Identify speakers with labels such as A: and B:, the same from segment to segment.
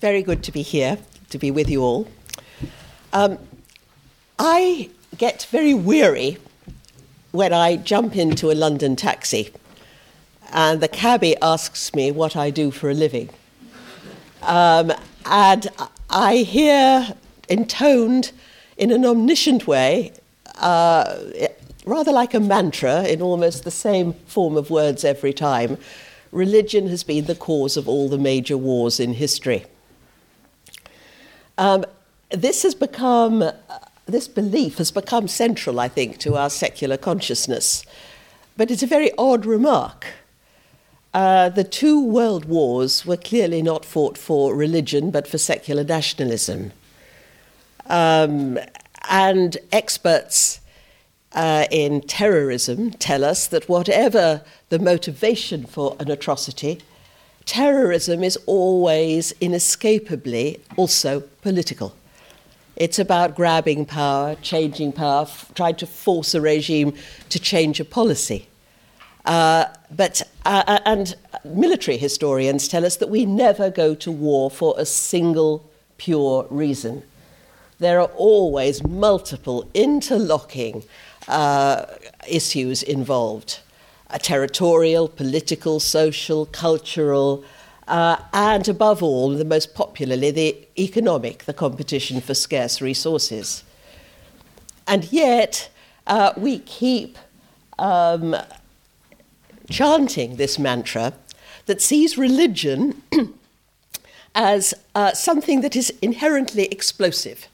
A: Very good to be here, to be with you all. Um, I get very weary when I jump into a London taxi and the cabbie asks me what I do for a living. Um, and I hear intoned in an omniscient way, uh, rather like a mantra in almost the same form of words every time religion has been the cause of all the major wars in history. Um, this has become, uh, this belief has become central, I think, to our secular consciousness. But it's a very odd remark. Uh, the two world wars were clearly not fought for religion, but for secular nationalism. Um, and experts uh, in terrorism tell us that whatever the motivation for an atrocity, terrorism is always inescapably also political. It's about grabbing power, changing power, f- trying to force a regime to change a policy. Uh, but, uh, uh and military historians tell us that we never go to war for a single pure reason. There are always multiple interlocking uh, issues involved territorial, political, social, cultural, uh, and above all, the most popularly, the economic, the competition for scarce resources. And yet, uh, we keep um, chanting this mantra that sees religion as uh, something that is inherently explosive.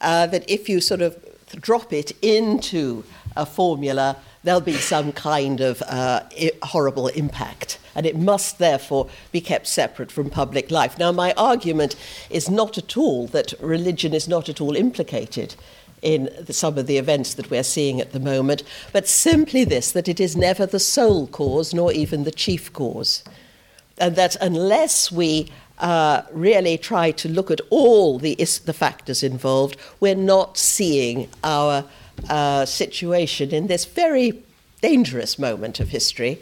A: Uh, that if you sort of drop it into a formula, there'll be some kind of uh, horrible impact. And it must therefore be kept separate from public life. Now, my argument is not at all that religion is not at all implicated in the, some of the events that we're seeing at the moment, but simply this that it is never the sole cause nor even the chief cause. And that unless we uh, really try to look at all the, the factors involved, we're not seeing our uh, situation in this very dangerous moment of history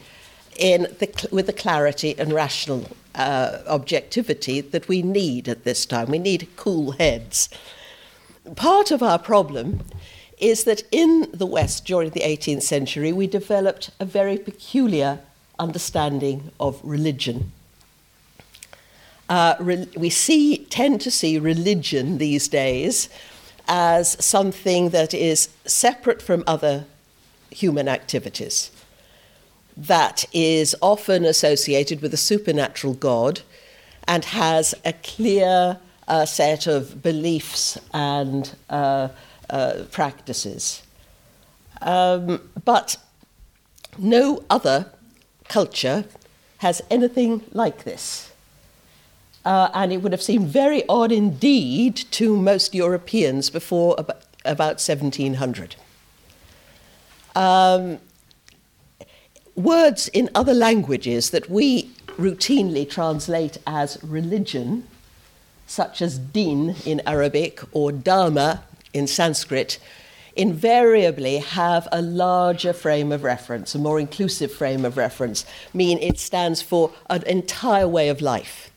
A: in the, with the clarity and rational uh, objectivity that we need at this time. We need cool heads. Part of our problem is that in the West during the 18th century, we developed a very peculiar understanding of religion. Uh, re- we see, tend to see religion these days as something that is separate from other human activities, that is often associated with a supernatural God and has a clear uh, set of beliefs and uh, uh, practices. Um, but no other culture has anything like this uh, and it would have seemed very odd indeed to most Europeans before about, about 1700. Um, words in other languages that we routinely translate as religion, such as din in Arabic or dharma in Sanskrit, invariably have a larger frame of reference, a more inclusive frame of reference, mean it stands for an entire way of life.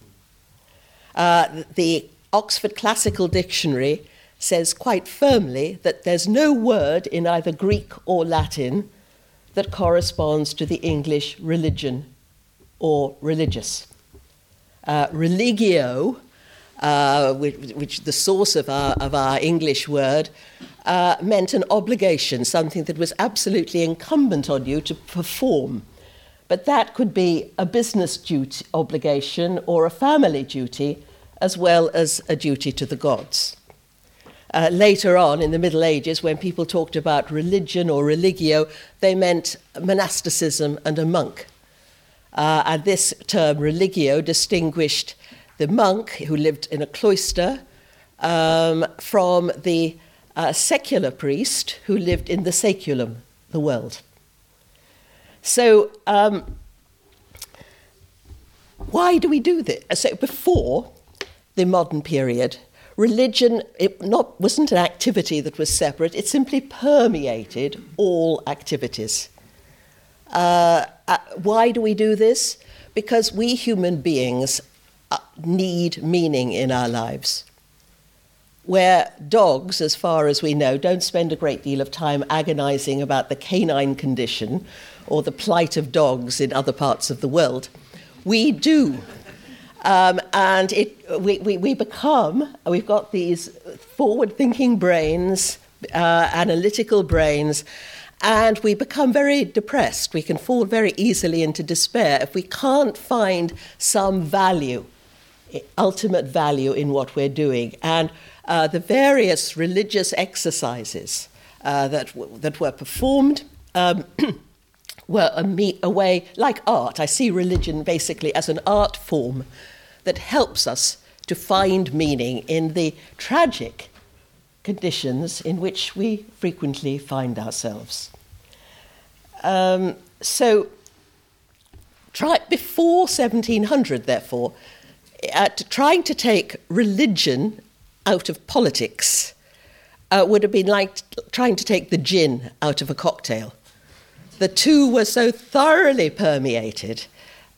A: Uh, the Oxford Classical Dictionary says quite firmly that there's no word in either Greek or Latin that corresponds to the English religion or religious. Uh, religio, uh, which, which, the source of our, of our English word, uh, meant an obligation, something that was absolutely incumbent on you to perform. But that could be a business duty obligation or a family duty, as well as a duty to the gods. Uh, later on, in the Middle Ages, when people talked about religion or religio, they meant monasticism and a monk. Uh, and this term, religio, distinguished the monk who lived in a cloister um, from the uh, secular priest who lived in the saeculum, the world. So, um, why do we do this? So, before the modern period, religion it not, wasn't an activity that was separate, it simply permeated all activities. Uh, uh, why do we do this? Because we human beings uh, need meaning in our lives. Where dogs, as far as we know, don't spend a great deal of time agonizing about the canine condition or the plight of dogs in other parts of the world, we do. Um, and it, we, we, we become, we've got these forward thinking brains, uh, analytical brains, and we become very depressed. We can fall very easily into despair if we can't find some value, ultimate value in what we're doing. And uh, the various religious exercises uh, that, w- that were performed. Um, were a, me- a way, like art, I see religion basically as an art form that helps us to find meaning in the tragic conditions in which we frequently find ourselves. Um, so, try, before 1700, therefore, at trying to take religion out of politics uh, would have been like trying to take the gin out of a cocktail. The two were so thoroughly permeated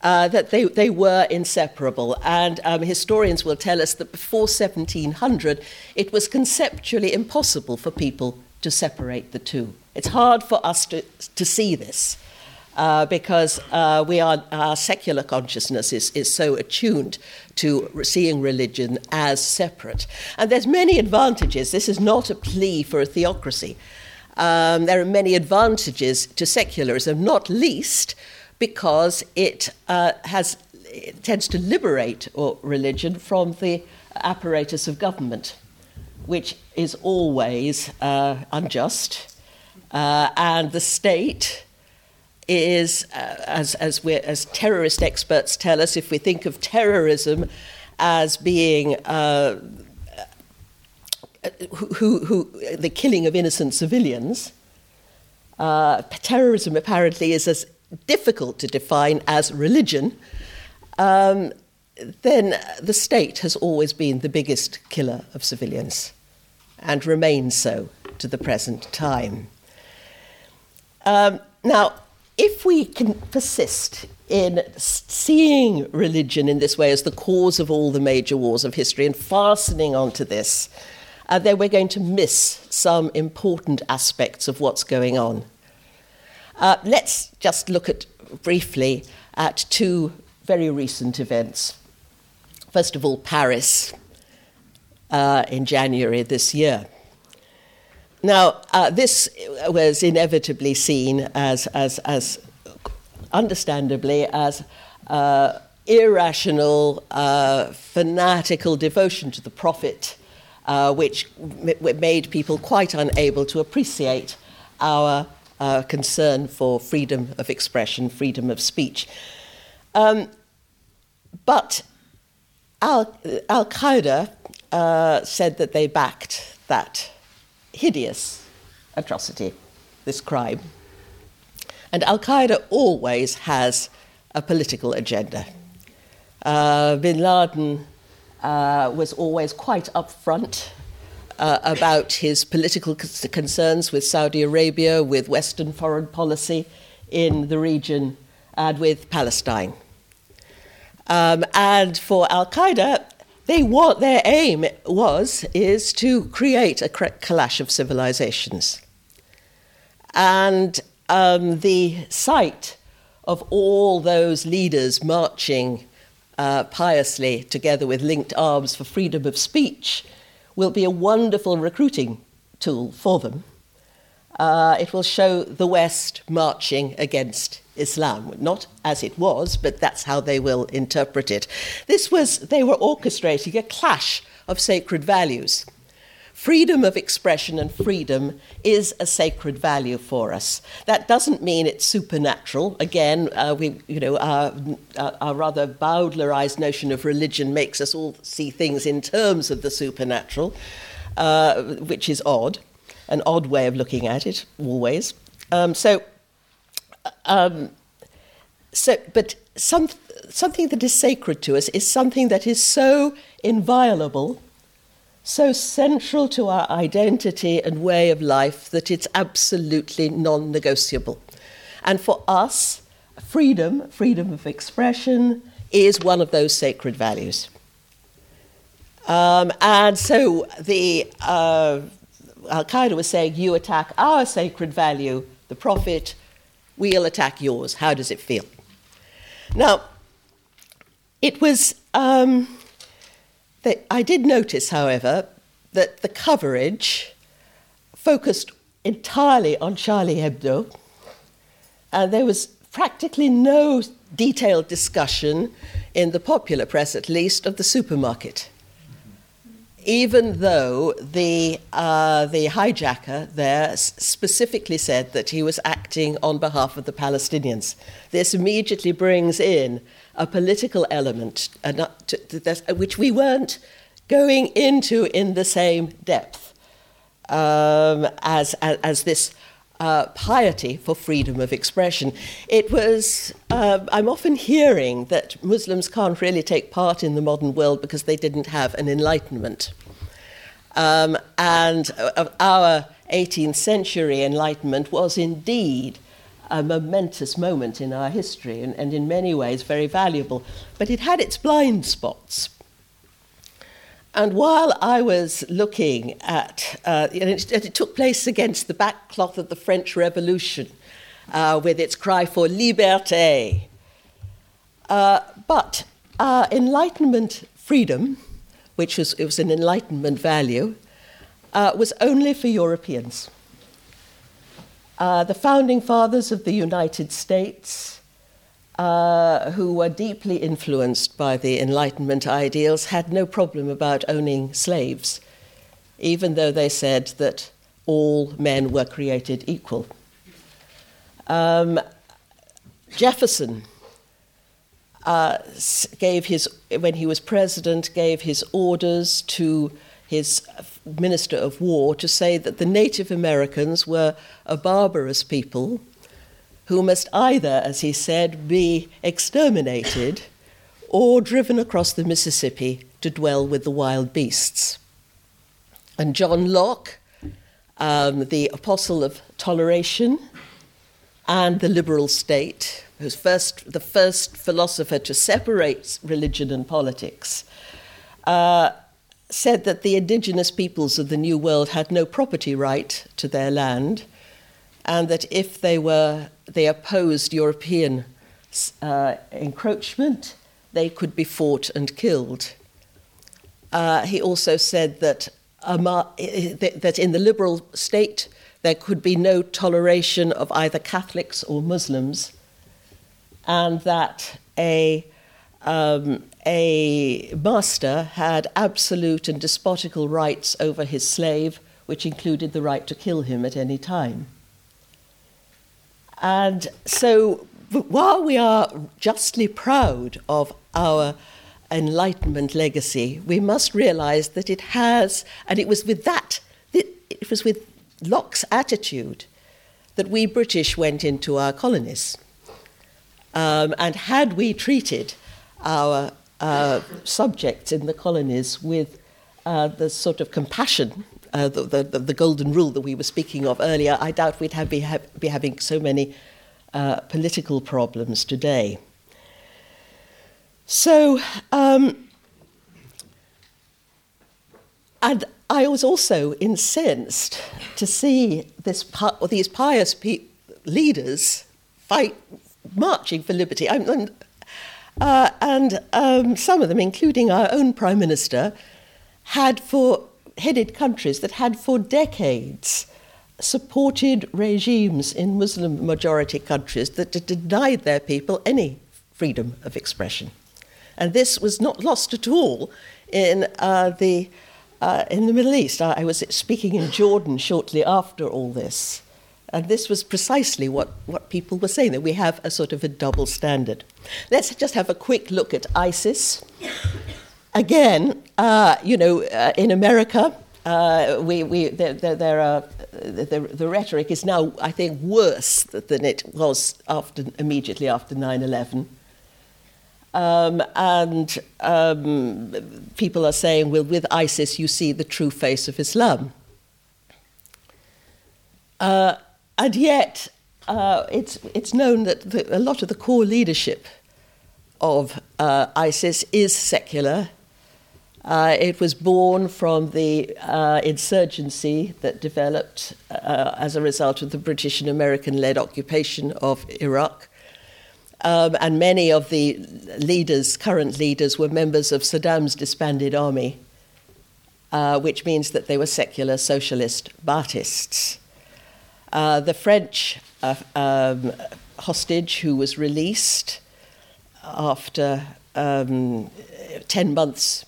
A: uh, that they, they were inseparable. And um, historians will tell us that before 1700, it was conceptually impossible for people to separate the two. It's hard for us to, to see this. Uh, because uh, we are, our secular consciousness is, is so attuned to seeing religion as separate. And there's many advantages. This is not a plea for a theocracy. Um, there are many advantages to secularism, not least because it uh, has it tends to liberate religion from the apparatus of government, which is always uh, unjust, uh, and the state is, uh, as, as, as, terrorist experts tell us, if we think of terrorism as being uh, who, who, the killing of innocent civilians, uh, terrorism apparently is as difficult to define as religion, um, then the state has always been the biggest killer of civilians and remains so to the present time. Um, now, if we can persist in seeing religion in this way as the cause of all the major wars of history and fastening onto this, uh, then we're going to miss some important aspects of what's going on. Uh, let's just look at briefly at two very recent events. First of all, Paris uh, in January this year. Now, uh, this was inevitably seen as, as, as understandably, as uh, irrational, uh, fanatical devotion to the prophet, uh, which m- made people quite unable to appreciate our uh, concern for freedom of expression, freedom of speech. Um, but Al Qaeda uh, said that they backed that hideous atrocity, this crime. And Al Qaeda always has a political agenda. Uh, bin Laden uh, was always quite upfront uh, about his political concerns with Saudi Arabia, with Western foreign policy in the region, and with Palestine. Um, and for Al Qaeda, they want, their aim was is to create a clash of civilizations. And um, the sight of all those leaders marching uh, piously together with linked arms for freedom of speech will be a wonderful recruiting tool for them. Uh, it will show the West marching against Islam, not as it was, but that's how they will interpret it. This was, they were orchestrating a clash of sacred values. Freedom of expression and freedom is a sacred value for us. That doesn't mean it's supernatural. Again, uh, we, you know, our, our rather Bowdlerized notion of religion makes us all see things in terms of the supernatural, uh, which is odd, an odd way of looking at it, always. Um, so, um, so, but some, something that is sacred to us is something that is so inviolable so central to our identity and way of life that it's absolutely non negotiable. And for us, freedom, freedom of expression, is one of those sacred values. Um, and so the uh, Al Qaeda was saying, You attack our sacred value, the Prophet, we'll attack yours. How does it feel? Now, it was, um, I did notice, however, that the coverage focused entirely on Charlie Hebdo, and there was practically no detailed discussion, in the popular press at least, of the supermarket even though the, uh, the hijacker there specifically said that he was acting on behalf of the Palestinians. This immediately brings in a political element uh, to, which we weren't going into in the same depth um, as, as, as, this uh, piety for freedom of expression. It was, uh, I'm often hearing that Muslims can't really take part in the modern world because they didn't have an enlightenment. Um, and uh, our 18th century enlightenment was indeed a momentous moment in our history and, and in many ways very valuable. But it had its blind spots. And while I was looking at, uh, it, it, took place against the backcloth of the French Revolution uh, with its cry for liberté. Uh, but Enlightenment freedom, which was, it was an Enlightenment value, uh, was only for Europeans. Uh, the founding fathers of the United States uh, who were deeply influenced by the Enlightenment ideals, had no problem about owning slaves, even though they said that all men were created equal. Um, Jefferson uh, gave his, when he was president, gave his orders to his minister of war to say that the Native Americans were a barbarous people who must either, as he said, be exterminated or driven across the Mississippi to dwell with the wild beasts. And John Locke, um, the apostle of toleration and the liberal state, who's first, the first philosopher to separate religion and politics, uh, said that the indigenous peoples of the New World had no property right to their land, and that if they were they opposed European uh, encroachment, they could be fought and killed. Uh, he also said that, um, that in the liberal state there could be no toleration of either Catholics or Muslims, and that a, um, a master had absolute and despotical rights over his slave, which included the right to kill him at any time. And so, while we are justly proud of our Enlightenment legacy, we must realize that it has, and it was with that, it was with Locke's attitude that we British went into our colonies. Um, and had we treated our uh, subjects in the colonies with uh, the sort of compassion uh, the, the, the, golden rule that we were speaking of earlier, I doubt we'd have, be, be having so many uh, political problems today. So, um, and I was also incensed to see this, these pious pe- leaders fight, marching for liberty. And, uh, and um, some of them, including our own Prime Minister, had for headed countries that had for decades supported regimes in Muslim majority countries that denied their people any freedom of expression. And this was not lost at all in, uh, the, uh, in the Middle East. I, I was speaking in Jordan shortly after all this. And this was precisely what, what people were saying, that we have a sort of a double standard. Let's just have a quick look at ISIS again, uh, you know, uh, in America, uh, we, we, there, there, there are, the, the, rhetoric is now, I think, worse than it was after, immediately after 9 11. Um, and um, people are saying, well, with ISIS, you see the true face of Islam. Uh, and yet, uh, it's, it's known that the, a lot of the core leadership of uh, ISIS is secular. Uh, it was born from the uh, insurgency that developed uh, as a result of the British and American led occupation of Iraq. Um, and many of the leaders, current leaders, were members of Saddam's disbanded army, uh, which means that they were secular socialist Baathists. Uh, the French uh, um, hostage who was released after um, 10 months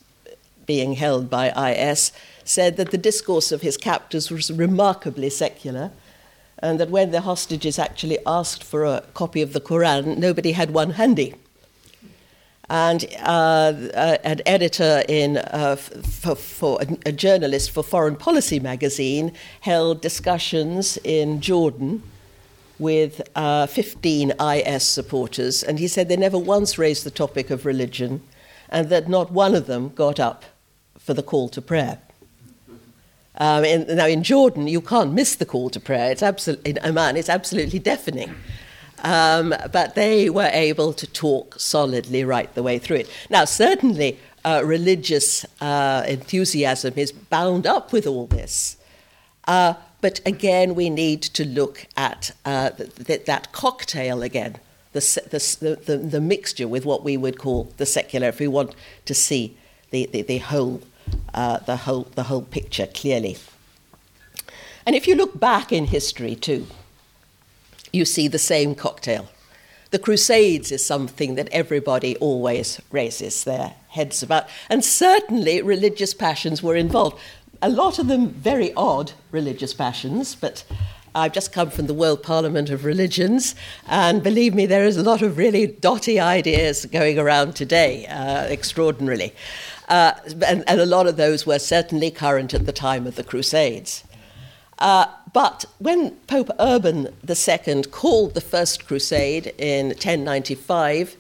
A: being held by IS, said that the discourse of his captors was remarkably secular, and that when the hostages actually asked for a copy of the Quran, nobody had one handy. And uh, an editor in, uh, for, for a, a journalist for Foreign Policy magazine held discussions in Jordan with uh, 15 IS supporters, and he said they never once raised the topic of religion, and that not one of them got up for the call to prayer. Um, now, in Jordan, you can't miss the call to prayer. It's absolutely, in Amman, it's absolutely deafening. Um, but they were able to talk solidly right the way through it. Now, certainly, uh, religious uh, enthusiasm is bound up with all this. Uh, but again, we need to look at uh, th- th- that cocktail again, the, the, the, the, mixture with what we would call the secular, if we want to see the, the, the whole uh, the, whole, the whole picture clearly. And if you look back in history too, you see the same cocktail. The Crusades is something that everybody always raises their heads about, and certainly religious passions were involved. A lot of them very odd religious passions, but I've just come from the World Parliament of Religions, and believe me, there is a lot of really dotty ideas going around today, uh, extraordinarily. Uh, and, and, a lot of those were certainly current at the time of the Crusades. Uh, but when Pope Urban II called the First Crusade in 1095,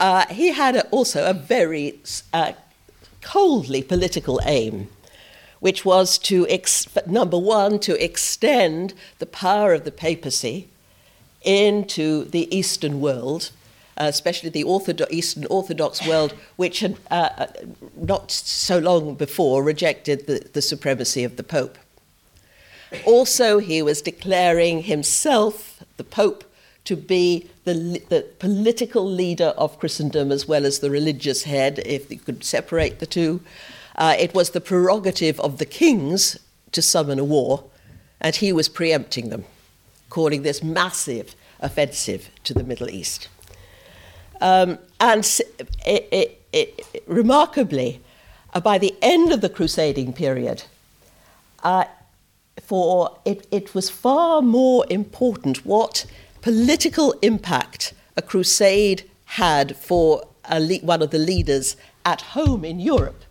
A: uh, he had a, also a very uh, coldly political aim, which was to, ex- number one, to extend the power of the papacy into the Eastern world uh, especially the Orthodox, Eastern Orthodox world, which had uh, uh, not so long before rejected the, the supremacy of the Pope. Also, he was declaring himself, the Pope, to be the, the, political leader of Christendom as well as the religious head, if you could separate the two. Uh, it was the prerogative of the kings to summon a war, and he was preempting them, calling this massive offensive to the Middle East. Um, and it, it, it, remarkably, uh, by the end of the crusading period, uh, for it, it was far more important what political impact a crusade had for le- one of the leaders at home in Europe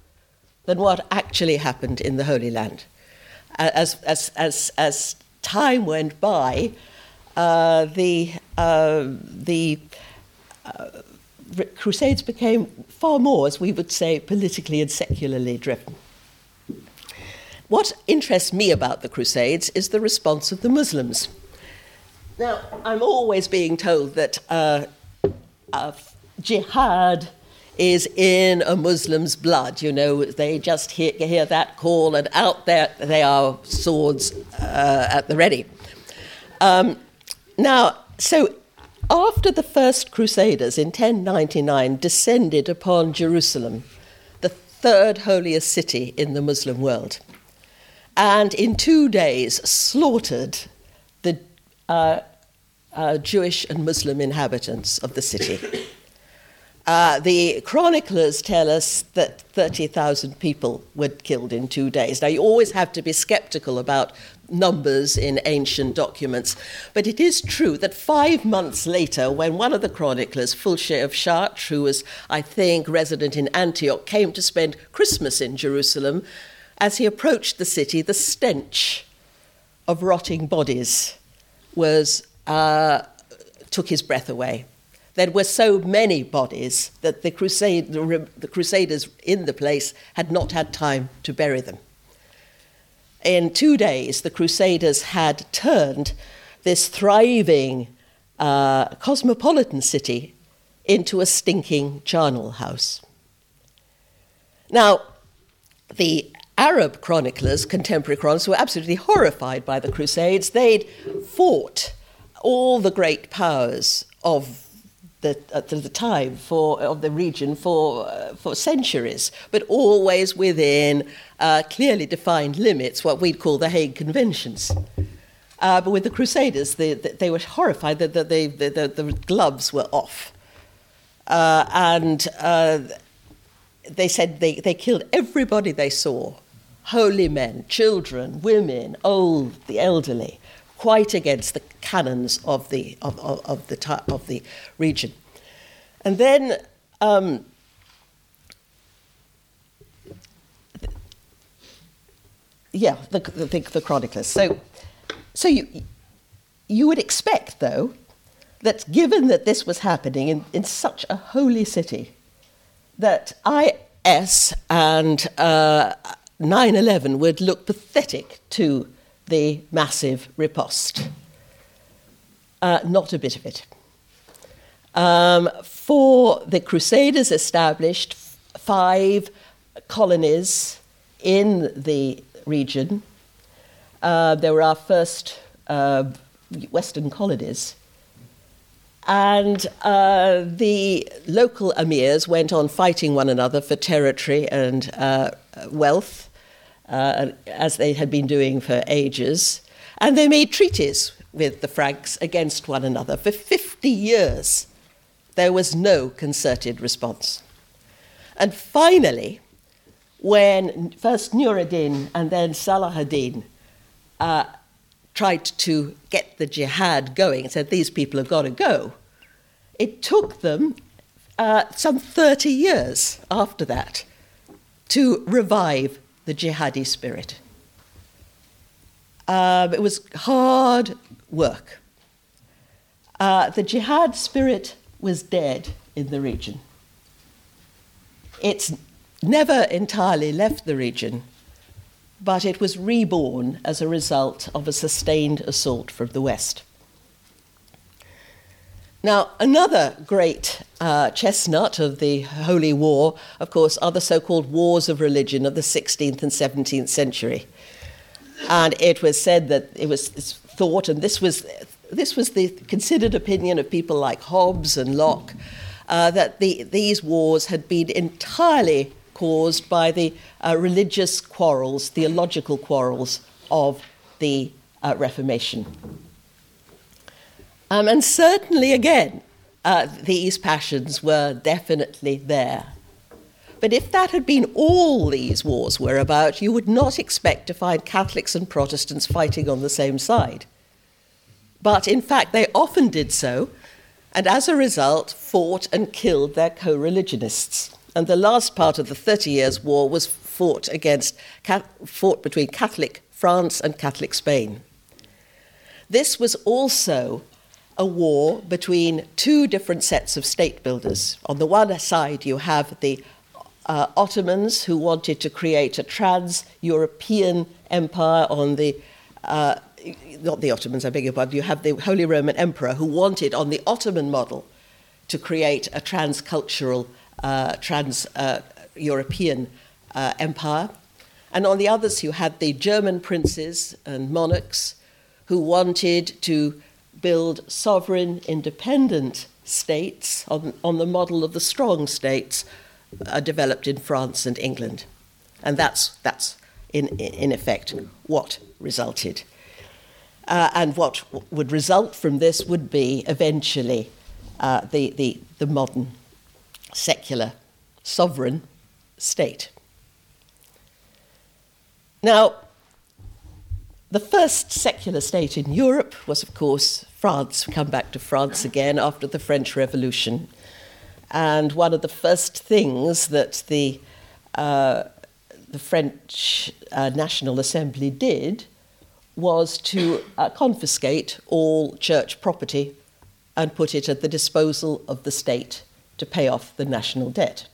A: than what actually happened in the Holy Land. As, as, as, as time went by, uh, the, uh, the uh, Crusades became far more, as we would say, politically and secularly driven. What interests me about the Crusades is the response of the Muslims. Now, I'm always being told that uh, uh, jihad is in a Muslim's blood. You know, they just hear, hear that call, and out there they are, swords uh, at the ready. Um, now, so after the first Crusaders in 1099 descended upon Jerusalem, the third holiest city in the Muslim world, and in two days slaughtered the uh, uh, Jewish and Muslim inhabitants of the city. Uh, the chroniclers tell us that 30,000 people were killed in two days. Now, you always have to be skeptical about numbers in ancient documents, but it is true that five months later, when one of the chroniclers, Fulcher of Chartres, who was, I think, resident in Antioch, came to spend Christmas in Jerusalem, as he approached the city, the stench of rotting bodies was, uh, took his breath away. There were so many bodies that the, crusade, the, the crusaders in the place had not had time to bury them. In two days, the crusaders had turned this thriving uh, cosmopolitan city into a stinking charnel house. Now, the Arab chroniclers, contemporary chroniclers, were absolutely horrified by the Crusades. They'd fought all the great powers of the, at the time for, of the region for, uh, for centuries, but always within uh, clearly defined limits, what we'd call the Hague Conventions. Uh, but with the Crusaders, they, they were horrified that the, the, the, the gloves were off. Uh, and uh, they said they, they killed everybody they saw holy men, children, women, old, the elderly, quite against the canons of the, of, of, of the, of the region. And then um, yeah, the, the, the, chroniclers. So, so you, you would expect, though, that given that this was happening in, in such a holy city, that IS and uh, 9 11 would look pathetic to the massive riposte. Uh, not a bit of it. Um, for the Crusaders established five colonies in the region. Uh, they were our first uh, Western colonies. And uh, the local emirs went on fighting one another for territory and uh, wealth, uh, as they had been doing for ages. And they made treaties with the Franks against one another for 50 years. There was no concerted response. And finally, when first Nur ad-Din and then Salah ad-Din uh, tried to get the jihad going and said, these people have got to go, it took them uh, some 30 years after that to revive the jihadi spirit. Um, it was hard work. Uh, the jihad spirit was dead in the region. It's never entirely left the region, but it was reborn as a result of a sustained assault from the West. Now, another great uh, chestnut of the Holy War, of course, are the so called wars of religion of the 16th and 17th century. And it was said that it was thought, and this was this was the considered opinion of people like Hobbes and Locke, uh, that the, these wars had been entirely caused by the uh, religious quarrels, theological quarrels of the uh, Reformation. Um, and certainly, again, uh, these passions were definitely there. But if that had been all these wars were about, you would not expect to find Catholics and Protestants fighting on the same side. But in fact, they often did so, and as a result, fought and killed their co religionists. And the last part of the Thirty Years' War was fought, against, fought between Catholic France and Catholic Spain. This was also a war between two different sets of state builders. On the one side, you have the uh, Ottomans who wanted to create a trans European empire on the uh, not the Ottomans, I beg your pardon, you have the Holy Roman Emperor who wanted, on the Ottoman model, to create a transcultural, uh, trans uh, European uh, empire. And on the others, you had the German princes and monarchs who wanted to build sovereign, independent states on, on the model of the strong states uh, developed in France and England. And that's, that's in, in effect, what resulted. Uh, and what would result from this would be eventually uh, the, the, the modern secular sovereign state. Now, the first secular state in Europe was, of course, France. We come back to France again after the French Revolution. And one of the first things that the, uh, the French uh, National Assembly did was to uh, confiscate all church property and put it at the disposal of the state to pay off the national debt.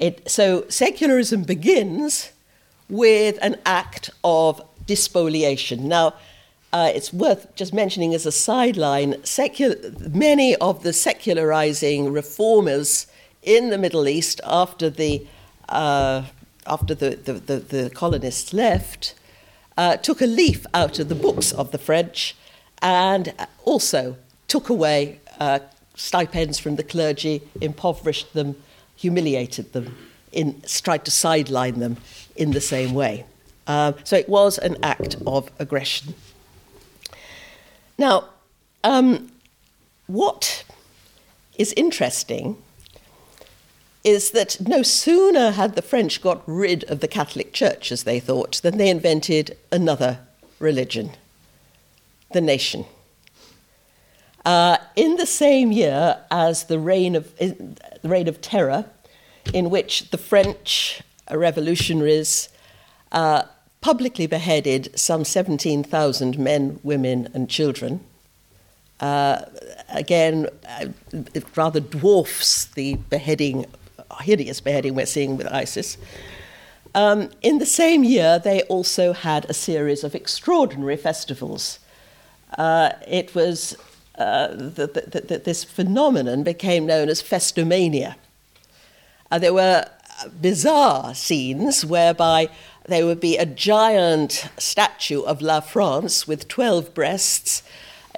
A: It, so secularism begins with an act of despoliation. Now, uh, it's worth just mentioning as a sideline, many of the secularizing reformers in the Middle East after the, uh, after the, the, the, the, colonists left uh, took a leaf out of the books of the French and also took away uh, stipends from the clergy, impoverished them, humiliated them, in, tried to sideline them in the same way. Um, so it was an act of aggression. Now, um, what is interesting is that no sooner had the French got rid of the Catholic Church, as they thought, than they invented another religion, the nation. Uh, in the same year as the reign of, the reign of terror, in which the French revolutionaries uh, publicly beheaded some 17,000 men, women, and children. Uh, again, uh, it rather dwarfs the beheading, hideous beheading we're seeing with ISIS. Um, in the same year, they also had a series of extraordinary festivals. Uh, it was uh, the, this phenomenon became known as festomania. Uh, there were bizarre scenes whereby there would be a giant statue of La France with 12 breasts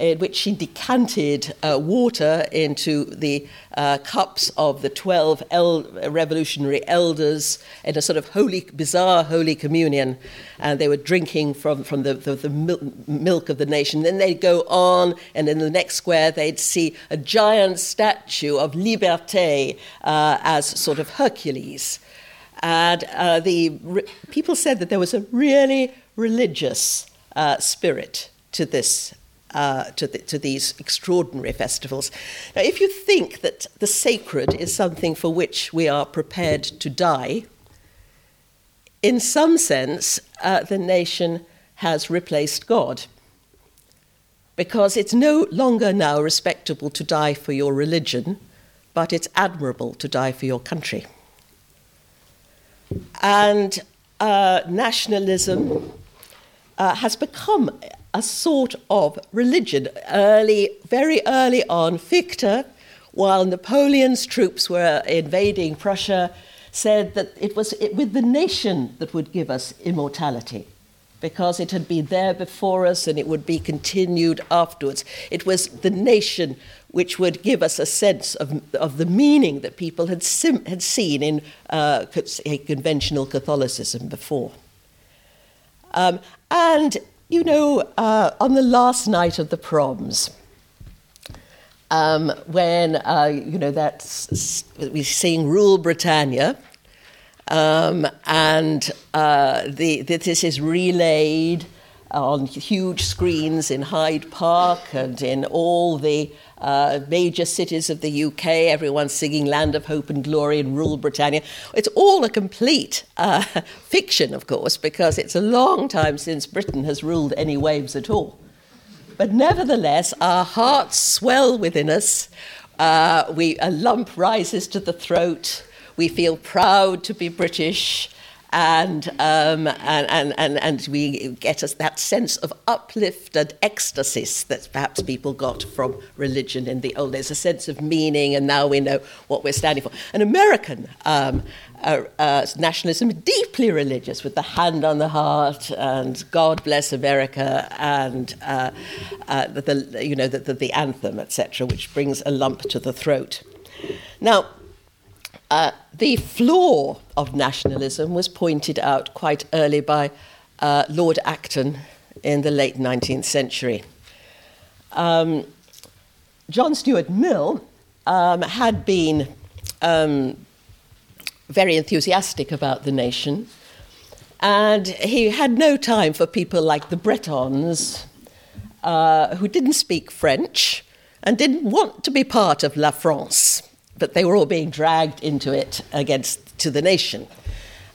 A: in which she decanted uh, water into the uh, cups of the 12 el- revolutionary elders in a sort of holy, bizarre holy communion. And they were drinking from, from the, the, the mil- milk of the nation. Then they'd go on, and in the next square, they'd see a giant statue of Liberté uh, as sort of Hercules. And uh, the re- people said that there was a really religious uh, spirit to this uh, to, the, to, these extraordinary festivals. Now, if you think that the sacred is something for which we are prepared to die, in some sense, uh, the nation has replaced God. Because it's no longer now respectable to die for your religion, but it's admirable to die for your country. And uh, nationalism uh, has become a sort of religion. Early, very early on, Fichte, while Napoleon's troops were invading Prussia, said that it was with the nation that would give us immortality, because it had been there before us and it would be continued afterwards. It was the nation which would give us a sense of, of the meaning that people had, sim- had seen in uh, conventional Catholicism before. Um, and you know, uh, on the last night of the proms, um, when uh, you know that's we sing "Rule Britannia," um, and uh, the, this is relayed on huge screens in Hyde Park and in all the uh, major cities of the UK, everyone's singing Land of Hope and Glory and Rule Britannia. It's all a complete uh, fiction, of course, because it's a long time since Britain has ruled any waves at all. But nevertheless, our hearts swell within us. Uh, we, a lump rises to the throat. We feel proud to be British and, um, and, and, and, and we get us that sense of uplift and ecstasy that perhaps people got from religion in the old days, a sense of meaning, and now we know what we're standing for. An American um, uh, uh, nationalism, deeply religious, with the hand on the heart and God bless America and uh, uh the, you know, the, the, the anthem, etc., which brings a lump to the throat. Now, uh, the flaw of nationalism was pointed out quite early by uh, Lord Acton in the late 19th century. Um, John Stuart Mill um, had been um, very enthusiastic about the nation, and he had no time for people like the Bretons, uh, who didn't speak French and didn't want to be part of La France but they were all being dragged into it against to the nation.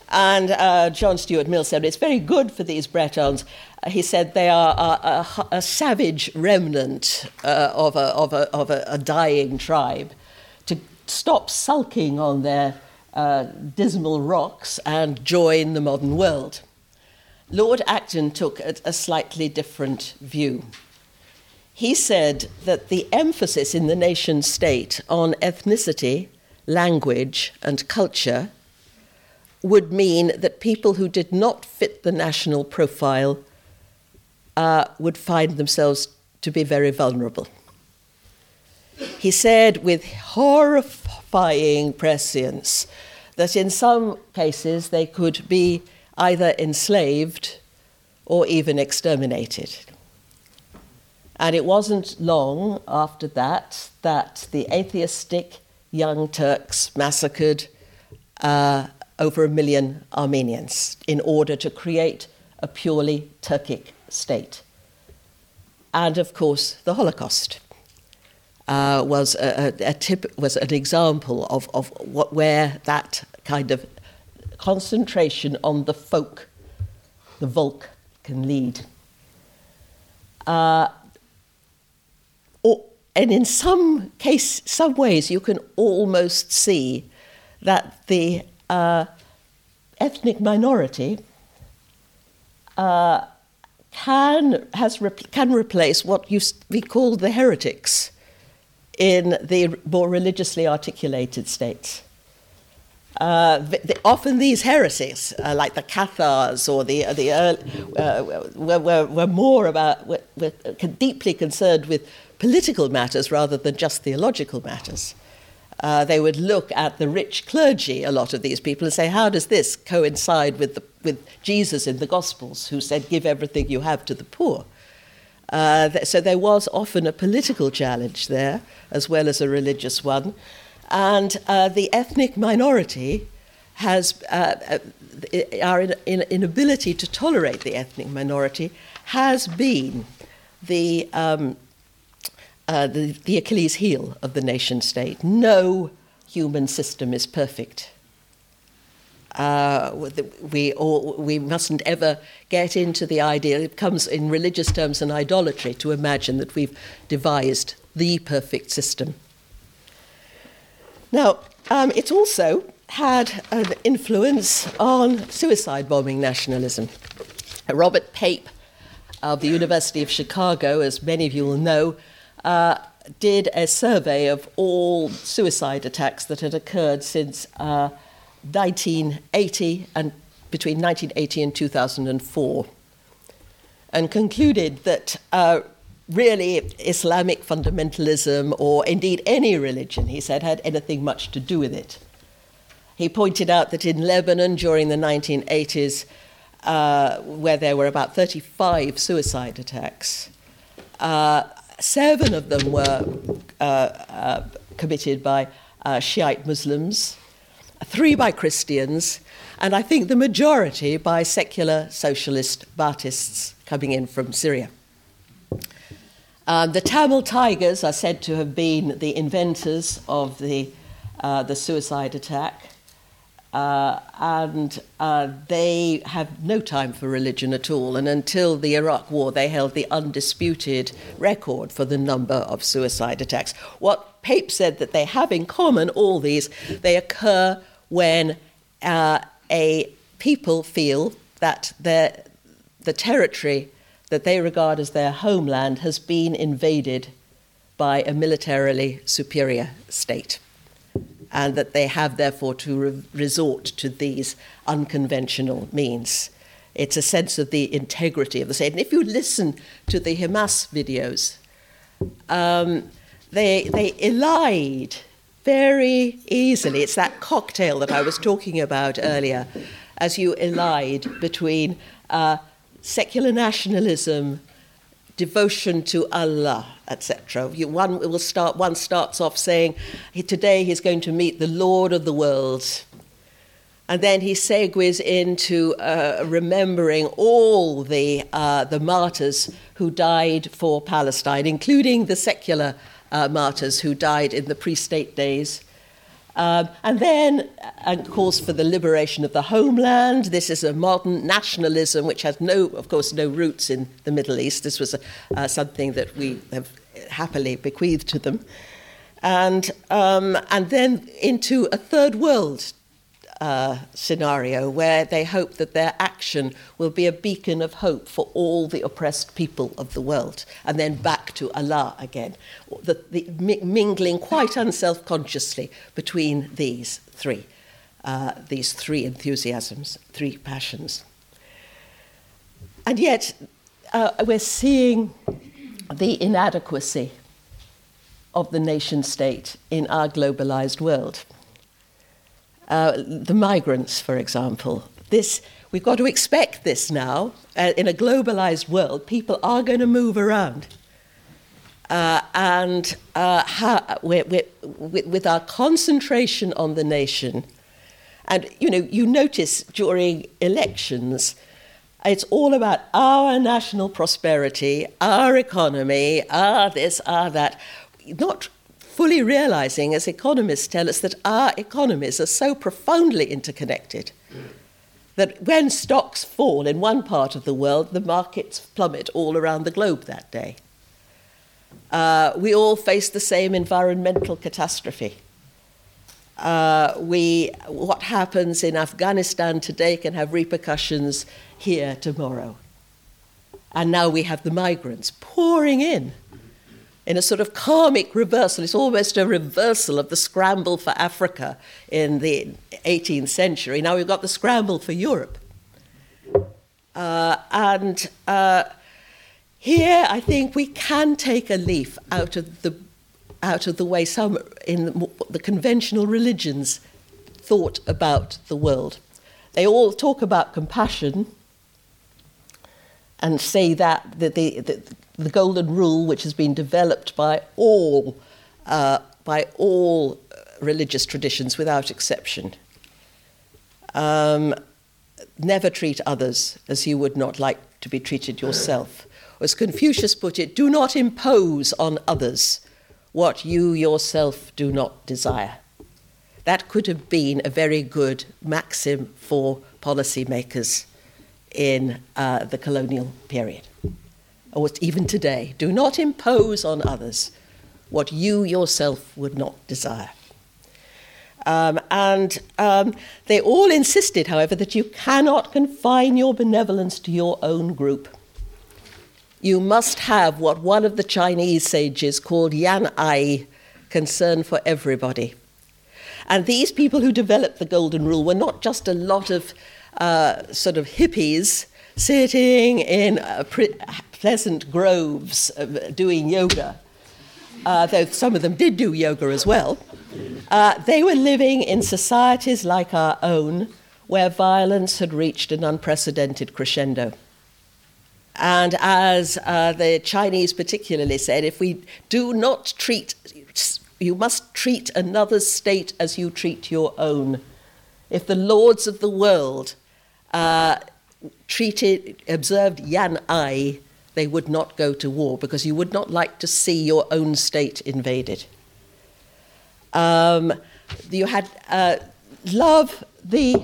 A: And uh, John Stuart Mill said it's very good for these Bretons. Uh, he said they are a, a, a savage remnant uh, of, a, of, a, of a, dying tribe to stop sulking on their uh, dismal rocks and join the modern world. Lord Acton took a, a slightly different view. He said that the emphasis in the nation state on ethnicity, language, and culture would mean that people who did not fit the national profile uh, would find themselves to be very vulnerable. He said with horrifying prescience that in some cases they could be either enslaved or even exterminated. And it wasn't long after that that the atheistic Young Turks massacred uh, over a million Armenians in order to create a purely Turkic state. And of course, the Holocaust uh, was, a, a, a, tip, was an example of, of what, where that kind of concentration on the folk, the Volk, can lead. Uh, and in some case, some ways, you can almost see that the uh, ethnic minority uh, can, has can replace what used to be called the heretics in the more religiously articulated states. Uh, the, often these heresies, uh, like the Cathars or the, the uh, were, were, were, more about, were, were deeply concerned with political matters rather than just theological matters. Uh, they would look at the rich clergy, a lot of these people, and say, How does this coincide with, the, with Jesus in the Gospels, who said, Give everything you have to the poor? Uh, so there was often a political challenge there, as well as a religious one. And uh, the ethnic minority has uh, uh our in, in, inability to tolerate the ethnic minority has been the, um, uh, the, the Achilles heel of the nation state. No human system is perfect. Uh, we, all, we mustn't ever get into the idea, it comes in religious terms an idolatry to imagine that we've devised the perfect system. Now, um, it's also had an influence on suicide bombing nationalism. Robert Pape of the University of Chicago, as many of you will know, uh, did a survey of all suicide attacks that had occurred since uh, 1980 and between 1980 and 2004, and concluded that uh, really Islamic fundamentalism, or indeed any religion, he said, had anything much to do with it. He pointed out that in Lebanon during the 1980s, uh, where there were about 35 suicide attacks, uh, seven of them were uh, uh committed by uh, Shiite Muslims, three by Christians, and I think the majority by secular socialist Baathists coming in from Syria. Um, the Tamil Tigers are said to have been the inventors of the, uh, the suicide attack, uh, and uh, they have no time for religion at all. And until the Iraq War, they held the undisputed record for the number of suicide attacks. What Pape said that they have in common, all these, they occur when uh, a people feel that the territory that they regard as their homeland has been invaded by a militarily superior state, and that they have therefore to re- resort to these unconventional means. It's a sense of the integrity of the state. And if you listen to the Hamas videos, um, they, they elide very easily. It's that cocktail that I was talking about earlier, as you elide between uh, secular nationalism, devotion to Allah, etc. One will start. One starts off saying, "Today he's going to meet the Lord of the world." And then he segues into uh, remembering all the, uh, the martyrs who died for Palestine, including the secular uh, martyrs who died in the pre state days. Um, and then, and calls for the liberation of the homeland. This is a modern nationalism which has no, of course, no roots in the Middle East. This was a, uh, something that we have happily bequeathed to them. And, um, and then into a third world uh, scenario where they hope that their action will be a beacon of hope for all the oppressed people of the world, and then back to Allah again. The, the mingling quite unself consciously between these three, uh, these three enthusiasms, three passions. And yet, uh, we're seeing the inadequacy of the nation state in our globalized world. Uh, the migrants, for example. This, we've got to expect this now. Uh, in a globalized world, people are going to move around. Uh, and uh, we're, we're, with our concentration on the nation, and you know, you notice during elections, it's all about our national prosperity, our economy, our this, our that, not fully realizing, as economists tell us, that our economies are so profoundly interconnected that when stocks fall in one part of the world, the markets plummet all around the globe that day. Uh, we all face the same environmental catastrophe. Uh, we, what happens in Afghanistan today can have repercussions here tomorrow. And now we have the migrants pouring in in a sort of karmic reversal. It's almost a reversal of the scramble for Africa in the 18th century. Now we've got the scramble for Europe. Uh, and uh, here I think we can take a leaf out of the, out of the way some in the, the conventional religions thought about the world. They all talk about compassion and say that the, the, the, the golden rule, which has been developed by all, uh, by all religious traditions without exception. Um, never treat others as you would not like to be treated yourself. As Confucius put it, do not impose on others what you yourself do not desire. That could have been a very good maxim for policymakers in uh, the colonial period or even today, do not impose on others what you yourself would not desire. Um, and um, they all insisted, however, that you cannot confine your benevolence to your own group. You must have what one of the Chinese sages called jian ai, concern for everybody. And these people who developed the Golden Rule were not just a lot of uh, sort of hippies sitting in pre- pleasant groves doing yoga, uh, though some of them did do yoga as well. Uh, they were living in societies like our own, where violence had reached an unprecedented crescendo. And as uh, the Chinese particularly said, if we do not treat, you must treat another's state as you treat your own. If the lords of the world uh, treated, observed Jian Ai, they would not go to war because you would not like to see your own state invaded. Um, you had uh, love the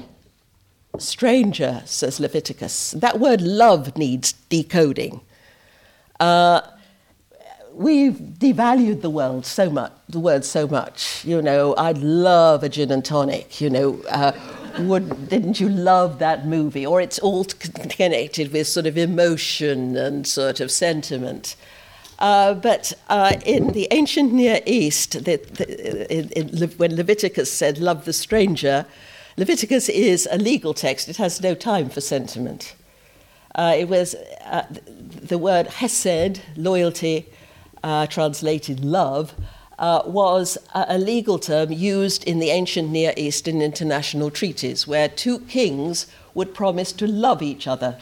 A: stranger, says Leviticus. That word love needs decoding. Uh, we've devalued the world so much, the word so much. You know, I'd love a gin and tonic. You know, uh, would, didn't you love that movie? Or it's all connected with sort of emotion and sort of sentiment. Uh, but uh, in the ancient Near East, the, the, in, in when Leviticus said, Love the stranger, Leviticus is a legal text, it has no time for sentiment. Uh, it was uh, the word hesed, loyalty, uh, translated love, uh, was a, legal term used in the ancient Near East in international treaties, where two kings would promise to love each other.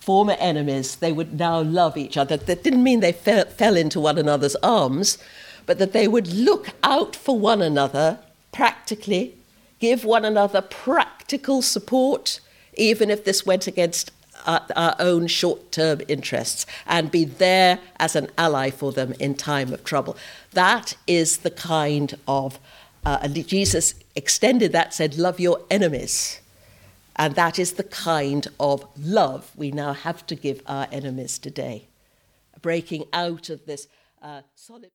A: Former enemies, they would now love each other. That didn't mean they fell, fell into one another's arms, but that they would look out for one another practically, give one another practical support, even if this went against our own short term interests and be there as an ally for them in time of trouble. That is the kind of, uh, Jesus extended that, said, Love your enemies. And that is the kind of love we now have to give our enemies today. Breaking out of this uh, solid.